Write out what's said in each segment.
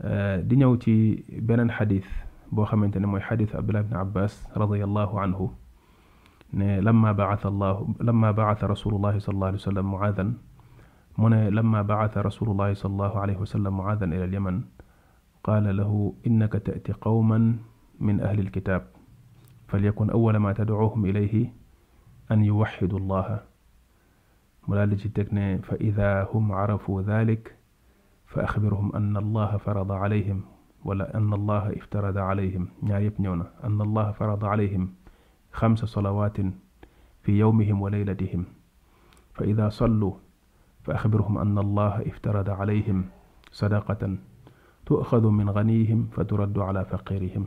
آه، دي نيو تي بنان حديث بو خمينتنا موي حديث عبد الله بن عباس رضي الله عنه لما بعث الله لما بعث رسول الله صلى الله عليه وسلم معاذا لما بعث رسول الله صلى الله عليه وسلم معاذا إلى اليمن قال له إنك تأتي قوما من أهل الكتاب فليكن أول ما تدعوهم إليه أن يوحدوا الله ملالج التكني فإذا هم عرفوا ذلك فأخبرهم أن الله فرض عليهم ولا أن الله افترض عليهم يبنون أن الله فرض عليهم خمس صلوات في يومهم وليلتهم فإذا صلوا فأخبرهم أن الله افترض عليهم صدقة تؤخذ من غنيهم فترد على فقيرهم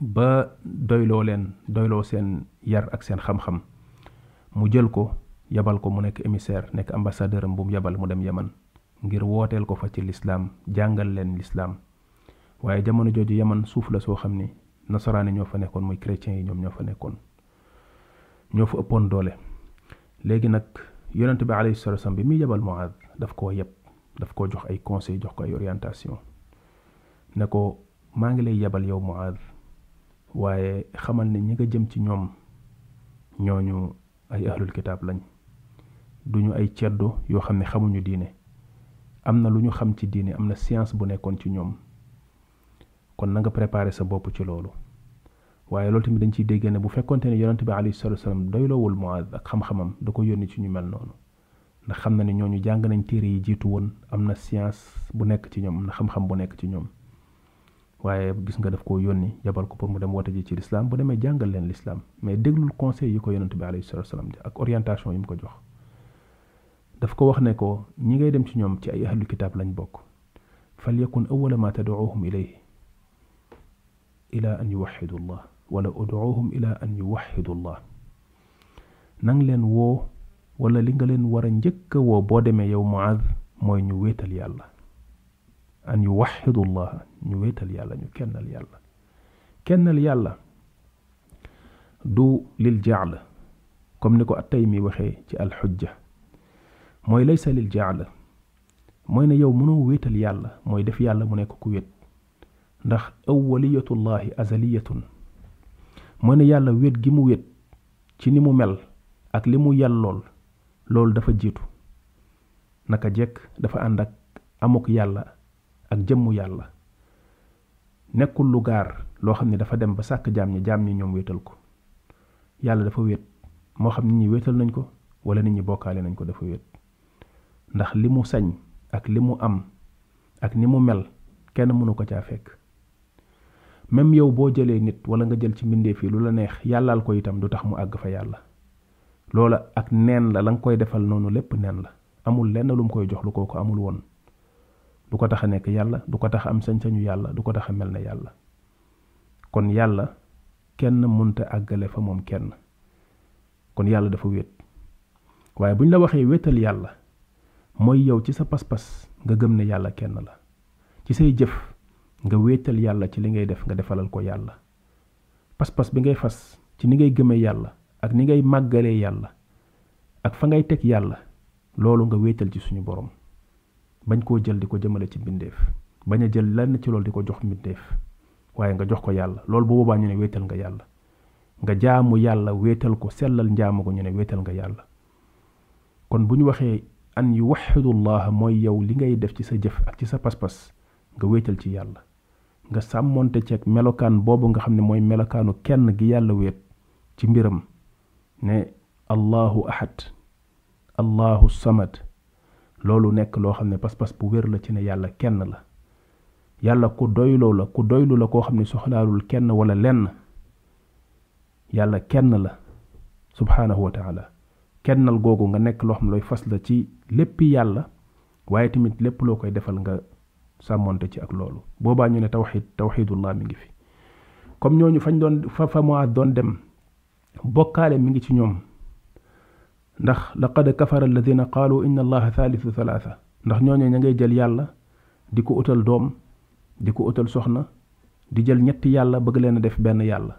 ba doyloo leen doyloo seen yar ak seen xam-xam mu jël ko yabal ko mu nekk émissaire nekk ambassadeur am bu mu yabal mu dem yaman ngir wooteel ko fa ci lislaam jàngal leen lislaam waaye jamono jooju yaman suuf la soo xam ni nasaraani ñoo fa nekkoon muy chrétiens yi ñoom ñoo fa nekkoon ñoo fa ëppoon doole léegi nag yonent bi alayhi salatu wasallam bi muy yebal Muaad daf koo yeb daf koo jox ay conseil jox ko ay orientation ne ko maa ngi lay yebal yow Muaaz waaye xamal ne ñi nga jëm ci ñoom ñooñu ay ahlul kitaab lañ duñu ay ceddo yoo xam ne xamuñu diine am na lu ñu xam ci diine am na science bu nekkoon ci ñoom kon na nga préparer sa bopp ci loolu waaye loolu tamit dañ ciy dégg ne bu fekkonte ne yonante bi alayhi salatu wasalam doylowul Muaz ak xam-xamam da ko yónni ci ñu mel noonu ndax xam na ne ñooñu jàng nañ téere yi jiitu woon am na science bu nekk ci ñoom am na xam-xam bu nekk ci ñoom waaye gis nga def koo yónni yabal ko pour mu dem woote ji ci lislaam bu demee jàngal leen lislaam mais déglul conseil yi ko yonent bi alayhi salaatu salaam ak orientation yi mu ko jox daf ko wax ne ko ñi ngay dem ci ñoom ci ay ahlu kitaab lañ bokk fal yakun awwala ma tad'uuhum ilayhi ila an yuwaxidu llah wala uduuhum ila an yuwaxidu llah nang leen woo wala li nga leen war a njëkk a woo boo demee yow Muaaz mooy ñu wéetal yàlla an yuwaxidu llah ñu wéetal yàlla ñu kennal yàlla kennal yàlla du lil jaal comme ni ko at mi waxee ci alxujja mooy laysa lil jaal mooy ne yow mënoo wéetal yàlla mooy def yàlla mu nekk ku wét ndax awwaliyatullahi azaliyatun mooy ne yàlla wét gi mu wét ci ni mu mel ak li mu yellool loolu dafa jiitu naka jekk dafa ànd ak amuk yàlla ak jëmmu yàlla nekkul lu gaar loo xam ne dafa dem ba sàkk jaam ñi jaam ñi ñoom wéetal ko yàlla dafa wéet moo xam nit ñi wéetal nañ ko wala nit ñi bokkaale nañ ko dafa wéet ndax li mu sañ ak li mu am ak ni mu mel kenn mënu ko caa fekk même yow boo jëlee nit wala nga jël ci mbindeef yi lu la neex yàllaal ko itam du tax mu àgg fa yàlla loola ak neen la la nga koy defal noonu lépp neen la amul lenn lu mu koy jox lu ko ko amul woon du ko tax a nekk yàlla du ko tax am sañ-sañu yàlla du ko tax a mel na yàlla kon yàlla kenn mënta àggale fa moom kenn kon yàlla dafa wéet waaye bu ñu la waxee wéetal yàlla mooy yow ci sa pas-pas nga gëm ne yàlla kenn la ci say jëf nga wéetal yàlla ci li ngay def nga defalal ko yàlla pas-pas bi ngay fas ci ni ngay gëmee yàlla ak ni ngay màggalee yàlla ak fa ngay teg yàlla loolu nga wéetal ci suñu borom bañ koo jël di ko jëmale ci mbindeef bañ a jël lenn ci loolu di ko jox mbindeef waaye nga jox ko yàlla loolu bu boobaa ñu ne wéetal nga yàlla nga jaamu yàlla wéetal ko sellal njaamu ko ñu ne wéetal nga yàlla kon bu ñu waxee an yu waxidullah mooy yow li ngay def ci sa jëf ak ci sa pas-pas nga wéetal ci yàlla nga sàmmonte ceeg melokaan boobu nga xam ne mooy melokaanu kenn gi yàlla wéet ci mbiram ne allahu ahad allahu samad loolu nekk loo xam ne pas-pas bu wér la ci ne yàlla kenn la yàlla ku doyloo la ku doylu la koo xam ne soxlaalul kenn wala lenn yàlla kenn la subhaanahu wa taala kennal googu nga nekk loo xam looy fas la ci léppi yàlla waaye tamit lépp loo koy defal nga sàmmonte ci ak loolu boobaa ñu ne tawxid tawxidullah mi ngi fi comme ñooñu fañ doon fa fa Muaaz doon dem bokkaale mi ngi ci ñoom ndax laqad kafara alladina qaalu inna allaha thalithu thalatha ndax ñooñu ña ngay jël yàlla di ko utal doom di ko utal soxna di jël ñetti yàlla bëgg leen a def benn yàlla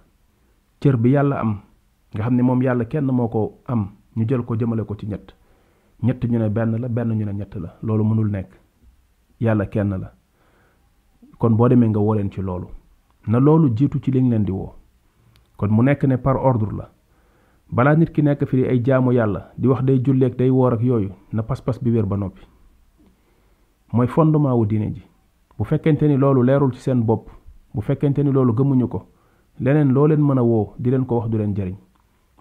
cër bi yàlla am nga xam ne moom yàlla kenn moo ko am ñu jël ko jëmale ko ci ñett ñett ñu ne benn la benn ñu ne ñett la loolu mënul nekk yàlla kenn la kon boo demee nga woo leen ci loolu na loolu jiitu ci li leen di woo kon mu nekk ne par ordre la balaa nit ki nekk fi ay jaamu yàlla di wax day julleek day woor ak yooyu na pas-pas bi wér ba noppi mooy fondement wu diine ji bu fekkente ni loolu leerul ci seen bopp bu fekkente ni loolu gëmuñu ko leneen loo leen mën a woo di leen ko wax du leen jariñ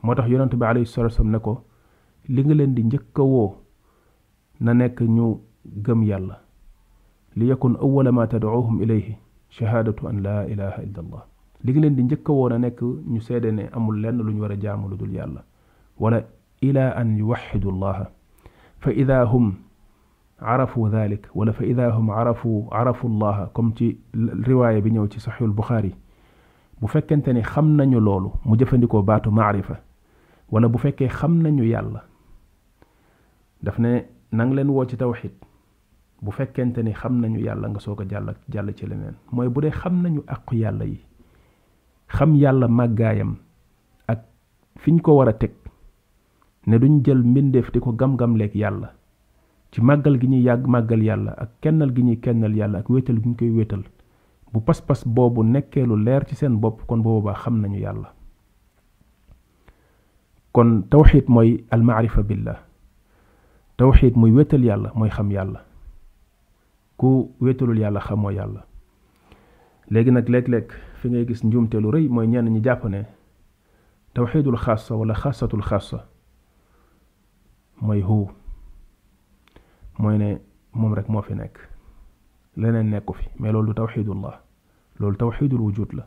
moo tax yonent bi alayhi salatu wasallam ne ko li nga leen di njëkk a woo na nekk ñu gëm yàlla li yakun awwala ma tad'uuhum ilayhi shahaadatu an laa ilaha illa allah li ngi leen di njëkk woon a nekk ñu seede ne amul lenn lu ñu war a jaamu lu dul yàlla wala ila an yuwaxidu allaha fa ida hum arafu dalik wala fa ida hum arafu arafu allaha comme ci riwaaya bi ñëw ci saxiul buxaari bu fekkente ni xam nañu loolu mu jëfandikoo baatu maarifa wala bu fekkee xam nañu yàlla daf ne nang leen woo ci tawxid bu fekkente ni xam nañu yàlla nga soog a jàll jàll ci leneen mooy bu dee xam nañu àqu yàlla yi xam yàlla màggaayam ak fi ñu ko war a teg ne duñ jël mbindeef di ko gam-gam leeg yàlla ci màggal gi ñuy yàgg màggal yàlla ak kennal gi ñuy kennal yàlla ak wéetal gi ñu koy wéetal bu pas-pas boobu nekkee lu leer ci seen bopp kon boobaa xam nañu yàlla kon tawxiid mooy almaarifa billah tawxiid muy wéetal yàlla mooy xam yàlla ku wéetalul yàlla xamoo yàlla léegi nag léeg-léeg fi ngay gis njuumte lu rëy mooy ñenn ñi jàpp ne tawxiidul xaasa wala xaasatul xaasa mooy hu mooy ne moom rek moo fi nekk leneen nekku fi mais loolu tawxiidullah loolu tawxiidul wujud la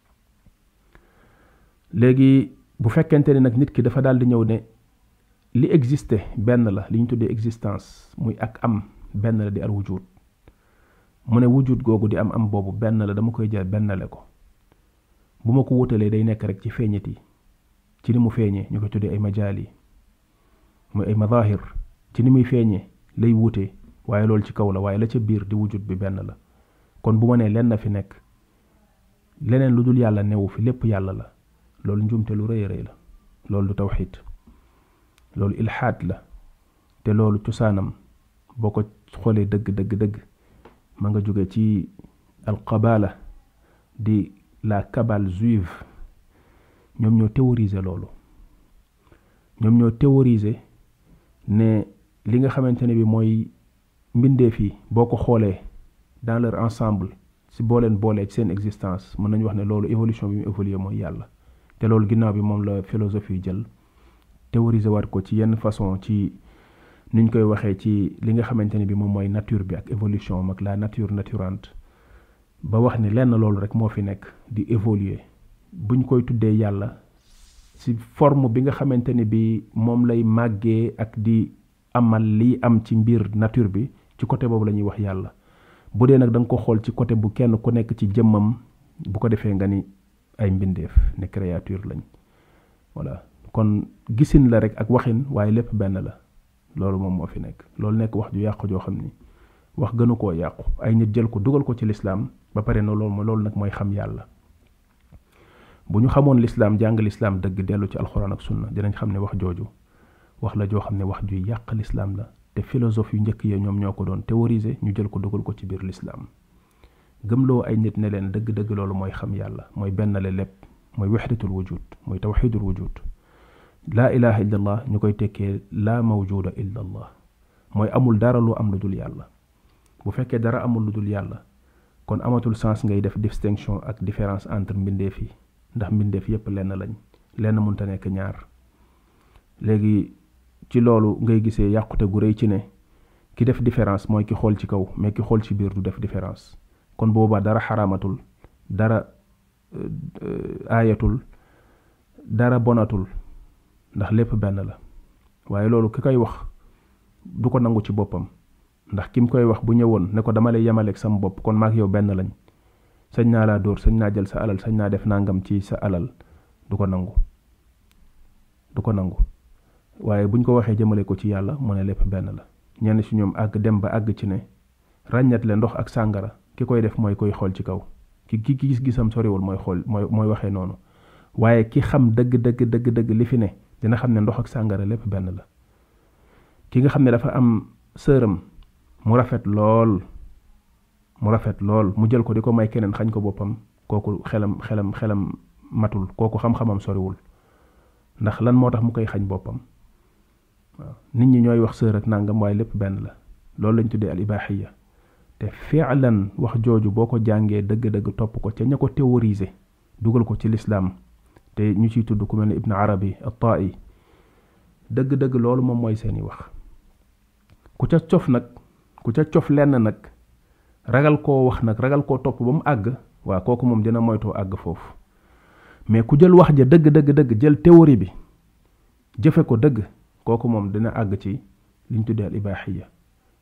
léegi bu fekkente ne nag nit ki dafa daal di ñëw ne li existe benn la li ñu tuddee existence muy ak am benn la di al wujud mu ne wujud googu di am am boobu benn la dama koy jël bennale ko bu ma ko wutalee day nekk rek ci feeñet yi ci ni mu feeñee ñu ko tuddee ay majaal yi muy ay madahir ci ni muy feeñee lay wutee waaye loolu ci kaw la waaye la ca biir di wujud bi benn la kon bu ma nee lenn fi nekk leneen lu dul yàlla newu fi lépp yàlla la loolu njuumte lu rëy rëy la loolu du tawxiid loolu ilxaad la te loolu cosaanam boo ko xoolee dëgg dëgg dëgg ma nga jóge ci alqabala di la cabale juive ñoom ñoo théoriser loolu ñoom ñoo théoriser ne li nga xamante ne bi mooy mbindeef yi boo ko xoolee dans leur ensemble si boo leen boolee ci seen existence mën nañu wax ne loolu évolution bi mu évoluer mooy yàlla te loolu ginnaaw bi moom la philosophie jël théoriser waat ko ci yenn façon ci niñ koy waxee ci li nga xamante ne bi moom mooy nature bi ak évolution mag la nature naturante ba wax ni lenn loolu rek moo fi nekk di évoluer buñ koy tuddee yàlla si forme bi nga xamante ne bi moom lay màggee ak di amal liy am ci mbir nature bi ci côté boobu la ñuy wax yàlla bu dee nag da nga ko xool ci côté bu kenn ku nekk ci jëmmam bu ko defee nga ni ay mbindeef ne créature lañ voilà kon gisin la rek ak waxin waaye lépp benn la loolu moom moo fi nekk loolu nekk wax ju yàqu joo xam ni wax gënu koo yàqu ay nit jël ko dugal ko ci lislaam ba pare na loolu loolu nag mooy xam yàlla bu ñu xamoon lislaam jàng lislaam dëgg dellu ci alxuraan ak sunna dinañ xam ne wax jooju wax la joo xam ne wax juy yàq lislaam la te philosophe yu njëkk ya ñoom ñoo ko doon théoriser ñu jël ko dugal ko ci biir lislaam gëmloo ay nit ne leen dëgg-dëgg loolu mooy xam yàlla mooy benn la lépp mooy wexdatul wujud mooy tawxidul wujud laa ilaha illa allah ñu koy tekkee laa mawjuda illa allah mooy amul dara lu am lu dul yàlla bu fekkee dara amul lu dul yàlla kon amatul sens ngay def distinction ak différence entre mbindeef yi ndax mbindeef yépp lenn lañ lenn munta nekk ñaar léegi ci loolu ngay gisee yàqute gu rëy ci ne ki def différence mooy ki xool ci kaw mais ki xool ci biir du def différence kon boobaa dara xaraamatul dara euh, aayatul dara bonatul ndax lépp benn la waaye loolu ki koy wax du ko nangu ci boppam ndax ki mu koy wax bu ñëwoon ne ko dama lay yemaleeg sama bopp kon maak yow benn lañ sañ naa laa dóor sañ naa jël sa alal sañ naa def nangam ci sa alal du ko nangu du ko nangu waaye buñ ko waxee jëmale ko ci yàlla mu ne lépp benn la ñenn si ñoom àgg dem ba àgg ci ne ràññatle ndox ak sàngara ki koy def mooy koy xool ci kaw ki ki gis-gisam soriwul mooy xool mooy mooy waxee noonu waaye ki xam dëgg dëgg dëgg dëgg li fi ne dina xam ne ndox ak sàngara lépp benn la ki nga xam ne dafa am sëram mu rafet lool mu rafet lool mu jël ko di ko may keneen xañ ko boppam kooku xelam xelam xelam matul kooku xam-xamam soriwul ndax lan moo tax mu koy xañ boppam waaw nit ñi ñooy wax sër ak nangam waaye lépp benn la loolu lañ tuddee al ibaaxiya te fi'lan wax jooju boo ko jàngee dëgg-dëgg topp ko ca ña ko théoriser dugal ko ci lislaam te ñu ciy tudd ku mel ne ibn arabi at-ta'i dëgg-dëgg loolu moom mooy seeni wax ku ca cof nag ku ca cof lenn nag ragal koo wax nag ragal koo topp ba mu àgg waa kooku moom dina moytoo àgg foofu mais ku jël wax ja dëgg dëgg dëgg jël théorie bi jëfe ko dëgg kooku moom dina àgg ci liñ tuddee al ibaaxiya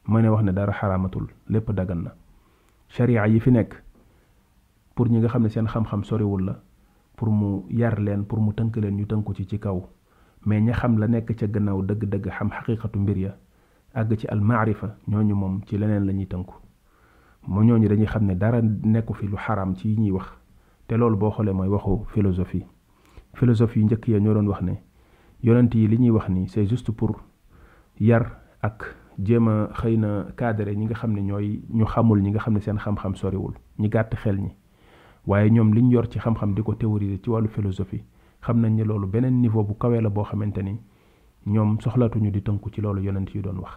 ma ne wax ne dara xaraamatul lépp dagan na sharia yi fi nekk pour ñi nga xam ne seen xam-xam soriwul la pour mu yar leen pour mu tënk leen ñu tënku ci ci kaw mais ña xam la nekk ca gannaaw dëgg-dëgg xam xaqiqatu mbir ya àgg ci al maarifa ñooñu moom ci leneen la ñuy tënku mu ñooñu dañuy xam ne dara nekku fi lu xaraam ci yi ñuy wax te loolu boo xoolee mooy waxu philosophie philosophe yu njëkk ya ñoo doon wax ne yonent yi li ñuy wax ni c'est juste pour yar ak jéem a xëy na cadre ñi nga xam ne ñooy ñu xamul ñi nga xam ne seen xam-xam soriwul ñi gàtt xel ñi waaye ñoom liñ yor ci xam-xam di ko théoriser ci wàllu philosophie xam nañ ne loolu beneen niveau bu kawee la boo xamante ni ñoom soxlaatuñu di tënku ci loolu yonent yi doon wax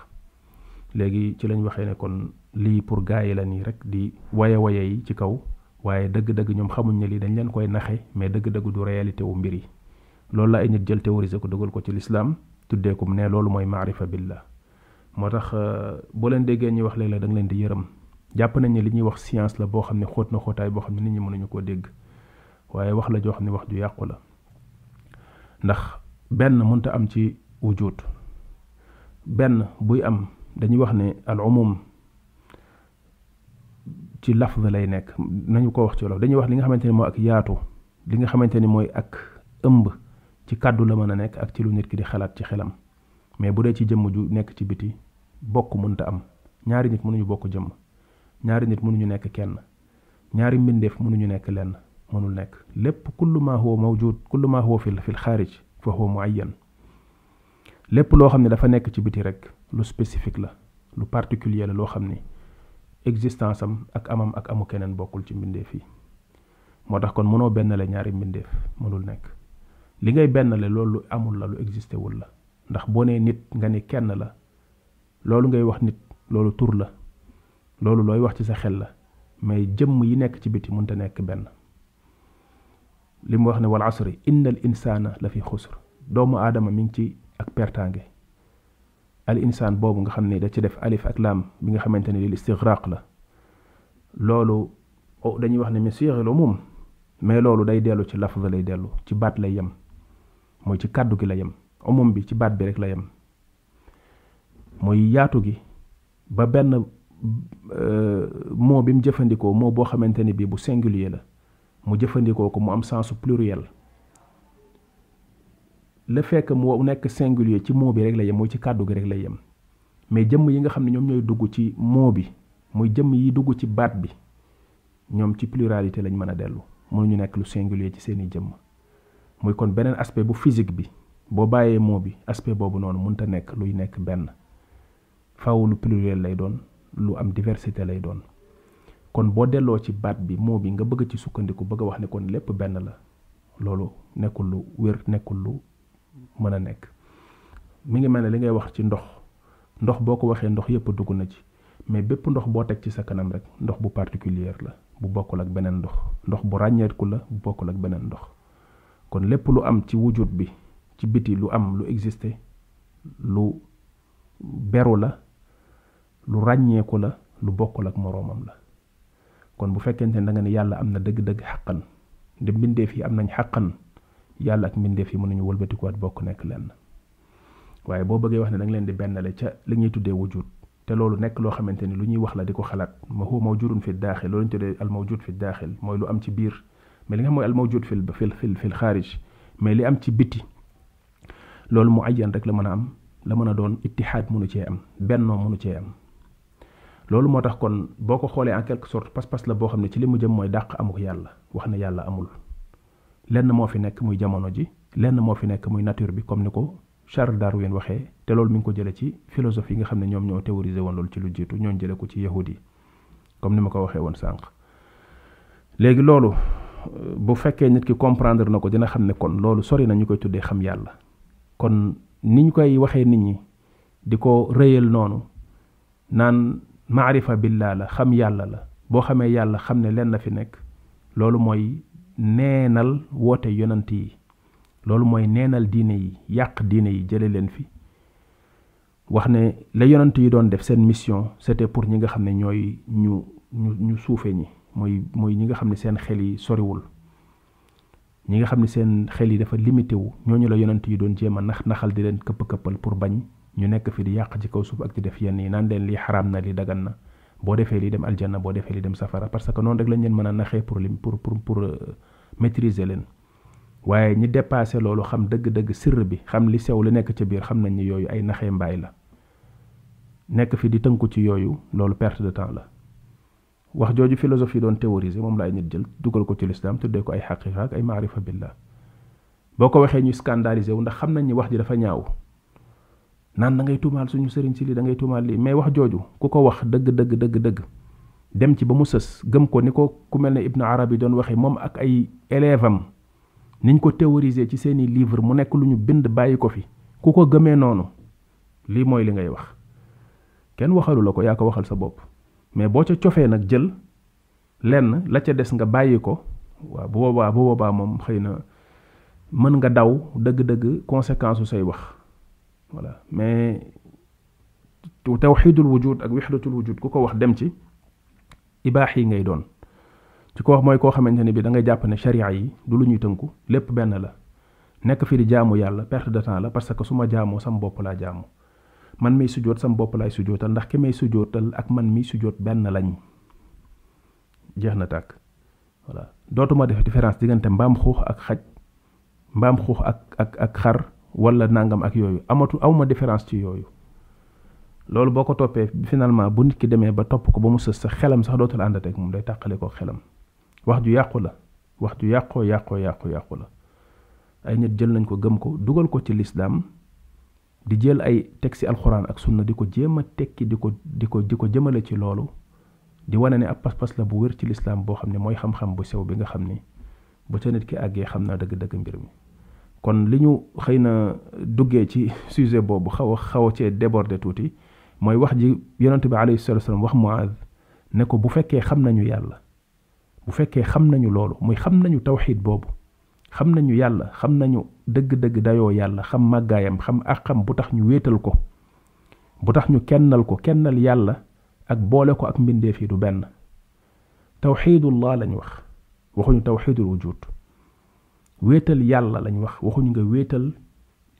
léegi ci lañ waxee ne kon lii pour gaa yi la nii rek di waye waye yi ci kaw waaye dëgg-dëgg ñoom xamuñ ne lii dañ leen koy naxe mais dëgg-dëgg du réalité wu mbir yi loolu la ay nit jël théorisé ko dugal ko ci lislaam tuddeekum ne loolu mooy maarifa billah moo tax euh, boo leen déggee ñuy wax léeg-léeg da leen di yërëm jàpp nañ ne li ñuy wax science la boo xam ne xóot na xóotaay boo xam ne nit ñi mënuñu koo dégg waaye wax la joo xam ne wax ju yàqu la ndax benn mënta am ci wujud benn buy am dañuy wax ne al umum ci lafz lay nekk nañu ko wax ci wolof dañuy wax li nga xamante ni mooy ak yaatu li nga xamante ni mooy ak ëmb ci kàddu la mën a nekk ak ci lu nit ki di xalaat ci xelam mais bu dee ci jëmm ju nekk ci biti bokk mënta am ñaari nit mënuñu bokk jëmm ñaari nit mënuñu nekk kenn ñaari mbindeef mënuñu nekk lenn mënul nekk lépp kullu ma huwa mawjud kullu ma huwa fil fil xaarij fa huwa muayyan lépp loo xam ne dafa nekk ci biti rek lu spécifique la lu particulier la loo xam ni existence am ak amam ak amu keneen bokkul ci mbindeef yi moo tax kon mënoo bennale ñaari mbindeef mënul nekk li ngay bennale loolu lu amul la lu existé wul la ndax boo nee nit nga ni kenn la loolu ngay wax nit loolu tur la loolu looy wax ci sa xel la mais jëmm yi nekk ci biti mënta nekk benn li mu wax ne wal asri innal insaana la fi xusr doomu aadama mi ngi ci ak pertange al insaan boobu nga xam ne da ci def alif ak laam bi nga xamante ne lil istigraq la loolu dañuy wax ne mi siixil umum mais loolu day dellu ci lafz lay dellu ci baat lay yem mooy ci kàddu gi la yem umum bi ci baat bi rek la yem mooy yaatu gi ba benn euh, moo bi mu jëfandikoo moo boo xamante ni bii bu singulier la mu jëfandikoo ko mu am sensu pluriel le fait que mu nekk singulier ci moo bi rek la yem mooy ci kàddu gi rek la yem mais jëmm yi nga xam ne ñoom ñooy dugg ci moo bi muy jëmm yi dugg ci baat bi ñoom ci pluralité lañ mën a dellu mënuñu nekk lu singulier ci seeni jëmm muy kon beneen aspect bu physique bi boo bàyyee moo bi aspect boobu noonu mënta nekk luy nekk benn faaw lu pluriel lay doon lu am diversité lay doon kon boo delloo ci baat bi moo bi nga bëgg ci sukkandiku bëgg a wax ne kon lépp benn la loolu nekkul lu wér nekkul lu mën a nekk mi ngi mel ne li ngay wax ci ndox ndox boo ko waxee ndox yëpp dugg na ci mais bépp ndox boo teg ci sa kanam rek ndox bu particulier la bu bokkul ak beneen ndox ndox bu ràññeeku la bu bokkul ak beneen ndox kon lépp lu am ci wujut bi ci biti lu am lu existé lu beru la lu ràññeeku la lu bokkul ak moroomam la kon bu fekkente ne da nga ne yàlla am na dëgg-dëgg xaqan nde mbindeef yi am nañ xaqan yàlla ak mbindeef yi mën nañu wëlbatikuwaat bokk nekk lenn waaye boo bëggee wax ne da leen di bennale ca li ñuy tuddee wujud te loolu nekk loo xamante ni lu ñuy wax la di ko xalaat ma huwa mawjudun fi daaxil loolu ñu tuddee al mawjud fi daaxil mooy lu am ci biir mais li nga xam mooy al mawjud fil fil fil fil xaarij mais li am ci biti loolu mu ayyan rek la mën a am la mën a doon ittihaad mënu cee am bennoo mënu cee am loolu moo tax kon boo ko xoolee en quelque sorte pas-pas la boo xam ne ci li mu jëm mooy dàq amuk yàlla wax ne yàlla amul lenn moo fi nekk muy jamono ji lenn moo fi nekk muy nature bi comme ni ko Charles Darwin waxee te loolu mi ngi ko jëlee ci philosophe yi nga xam ne ñoom ñoo théorisé woon loolu ci lu jiitu ñoo jëlee ko ci yahud yi comme ni ma ko waxee woon sànq léegi loolu euh, bu fekkee nit ki comprendre na ko dina xam ne kon loolu sori na ñu koy tuddee xam yàlla kon ni ñu koy waxee nit ñi di ko rëyal noonu naan maarifa billaa la xam yàlla la boo xamee yàlla xam ne lenn fi nekk loolu mooy neenal woote yonant yi loolu mooy neenal diine yi yàq diine yi jële leen fi wax ne la yonant yi doon def seen mission c'était pour ñi nga xam ne ñooy ñu ñu ñu suufe ñi mooy mooy ñi nga xam ne seen xel yi soriwul ñi nga xam ne seen xel yi dafa limité wu ñooñu la yonent yi doon jéem a nax naxal di leen këpp këppal pour bañ ñu nekk fi di yàq ci kaw suuf ak di def yenn yi naan leen lii xaraam na lii dagan na boo defee lii dem aljanna boo defee lii dem safara parce que noonu rek lañ leen mën a naxee pour lim pour pour pour euh, maîtriser leen waaye ñi dépassé loolu xam dëgg-dëgg sirr bi xam li sew li nekk ca biir xam nañ ni yooyu ay naxee mbaay la nekk fi di tënku ci yooyu loolu perte de temps la wax jooju philosophie doon théoriser moom la ay nit jël dugal ko ci lislaam tuddee ko ay xaqiqa ak ay maarifa billah boo ko waxee ñu scandaliser wu ndax xam nañ ni wax ji dafa ñaaw naan da ngay tuumaal suñu sëriñ si lii da ngay tuumaal lii mais wax jooju ku ko wax dëgg dëgg dëgg dëgg dem ci ba mu sës gëm ko ni ko ku mel ne Ibn Arabi doon waxee moom ak ay élève am niñ ko théoriser ci seeni livre mu nekk lu ñu bind bàyyi ko fi ku ko gëmee noonu lii mooy li ngay wax kenn waxalu la ko yaa ko waxal sa bopp mais boo ca cofee nag jël lenn la ca des nga bàyyi ko waaw bu boobaa bu boobaa moom xëy na mën nga daw dëgg-dëgg conséquence su say wax voilà mais tawxiidul wujud ak wixdatul wujud ku ko wax dem ci ibaax yi ngay doon ci ko wax mooy koo xamante ne bi da nga jàpp ne sharia yi du lu ñuy tënku lépp benn la nekk fi di jaamu yàlla perte de temps la parce que su ma jaamoo sam bopp laa jaamu man miy sujjóot sam bopp laay sujjóotal ndax ki may sujjóotal ak man miy sujjóot benn lañ jeex na tàkk voilà dootuma def différence diggante mbaam xuux ak xaj mbaam xuux ak ak ak xar wala nangam ak yooyu amatu awma différence ci yooyu loolu boo ko toppee finalement bu nit ki demee ba topp ko ba mu sës sa xelam sax dootul àndate ak moom day tàqale ko xelam wax ju yàqu la wax ju yàqoo yàqoo yàqu yàqu la ay nit jël nañ ko gëm ko dugal ko ci lislaam di jël ay texte alxuraan ak sunna di ko jéem a tekki di ko di ko di ko jëmale ci loolu di wane ne ab pas-pas la bu wér ci lislaam boo xam ne mooy xam-xam bu sew bi nga xam ni bu ca nit ki àggee xam naa dëgg-dëgg mbir mi kon li ñu xëy na duggee ci sujet boobu xaw a xaw a cee déborder tuuti mooy wax ji yonent bi alayhi salaatu wa wax Muaaz ne ko bu fekkee xam nañu yàlla bu fekkee xam nañu loolu muy xam nañu tawxiid boobu xam nañu yàlla xam nañu dëgg-dëgg dayoo yàlla xam màggaayam xam ak xam bu tax ñu wéetal ko bu tax ñu kennal ko kennal yàlla ak boole ko ak mbindeef yi du benn tawxiidullah lañ wax waxuñu tawxiidul wujud wéetal yàlla lañ wax waxuñu nga wéetal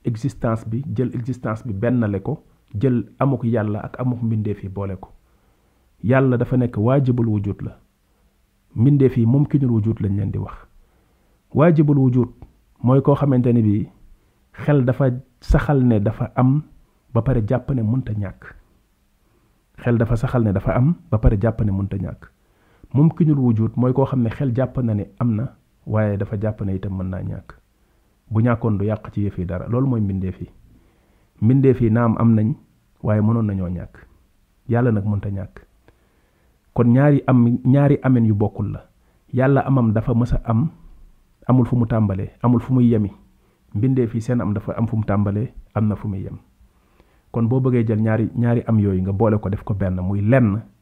existence bi jël existence bi bennale ko jël amuk yàlla ak amuk mbindeef yi boole ko yàlla dafa nekk waajibul wujud la mbindeef yi mumkinul wujud lañ leen di wax waajibul wujud mooy koo xamante ne bii xel dafa saxal ne dafa am ba pare jàpp ne mënta ñàkk xel dafa saxal ne dafa am ba pare jàpp ne mënta ñàkk mumkinul wujud mooy koo xam ne xel jàpp na ne am na waaye dafa jàpp ne itam mën naa ñàkk bu ñàkkoon du yàq ci yëf yi dara loolu mooy mbindeef yi mbindeef yi naam am nañ waaye mënoon nañoo ñàkk yàlla nag mënta ñàkk kon ñaari am ñaari amen yu bokkul la yàlla amam dafa mës a am amul fu mu tàmbalee amul fu muy yemi mbindeef yi seen am dafa am fu mu tàmbalee am na fu muy yem kon boo bëggee jël ñaari ñaari am yooyu nga boole ko def ko benn muy lenn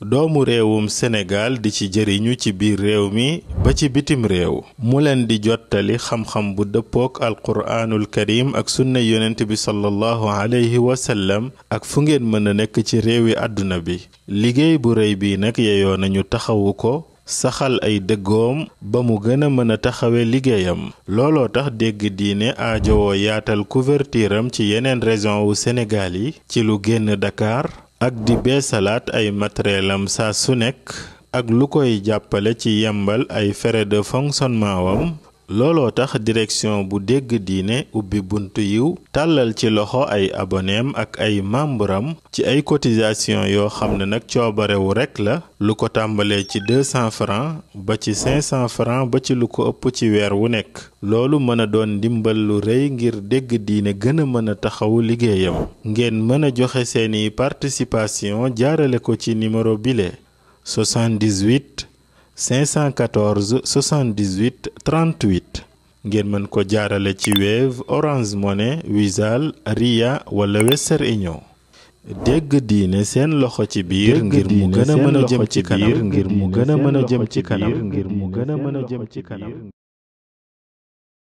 doomu réewum Sénégal di ci jëriñu ci biir réew mi ba ci bitim réew mu leen di jottali xam-xam bu dëppook alquraanul karim ak sunna yonent bi sallallahu alayhi wa sallam ak fu ngeen mën a nekk ci réewi àdduna bi liggéey bu rëy bii nag yeyoo nañu taxawu ko saxal ay dëggoom ba mu gën a mën a taxawe liggéeyam looloo tax dégg diine aajowoo yaatal couverture am ci yeneen région wu Sénégal yi ci lu génn Dakar ak di beesalaat ay matérielam saa su nekk ak lu koy jàppale ci yembal ay frais de fonctionnement wam looloo tax direction bu dégg diine ubbi buntu yiw tàllal ci loxo ay aboneem ak ay membram ci ay cotisation yoo xam ne nag coobarewu rekk la lu ko tàmbalee ci 200 francs ba ci 500 francs ba ci lu ko ëpp ci weer wu nekk Loolu mën a doon ndimbal lu réy ngir dégg diine gën a mën a taxawu liggéeyam. Ngeen mën a joxe seeni partisipasiyon jaarale ko ci nimero bile, 78 514 78 38. Ngeen mën ko jaarale ci Wave, Orange Money, Wizall, Ria walla Western Union. dégg diine seen loxo ci biir ngir mu gën a mën a jëm ci kanam ngir mu gën a mën a jëm ci kanam ngir mu gën a mën a jëm ci kanam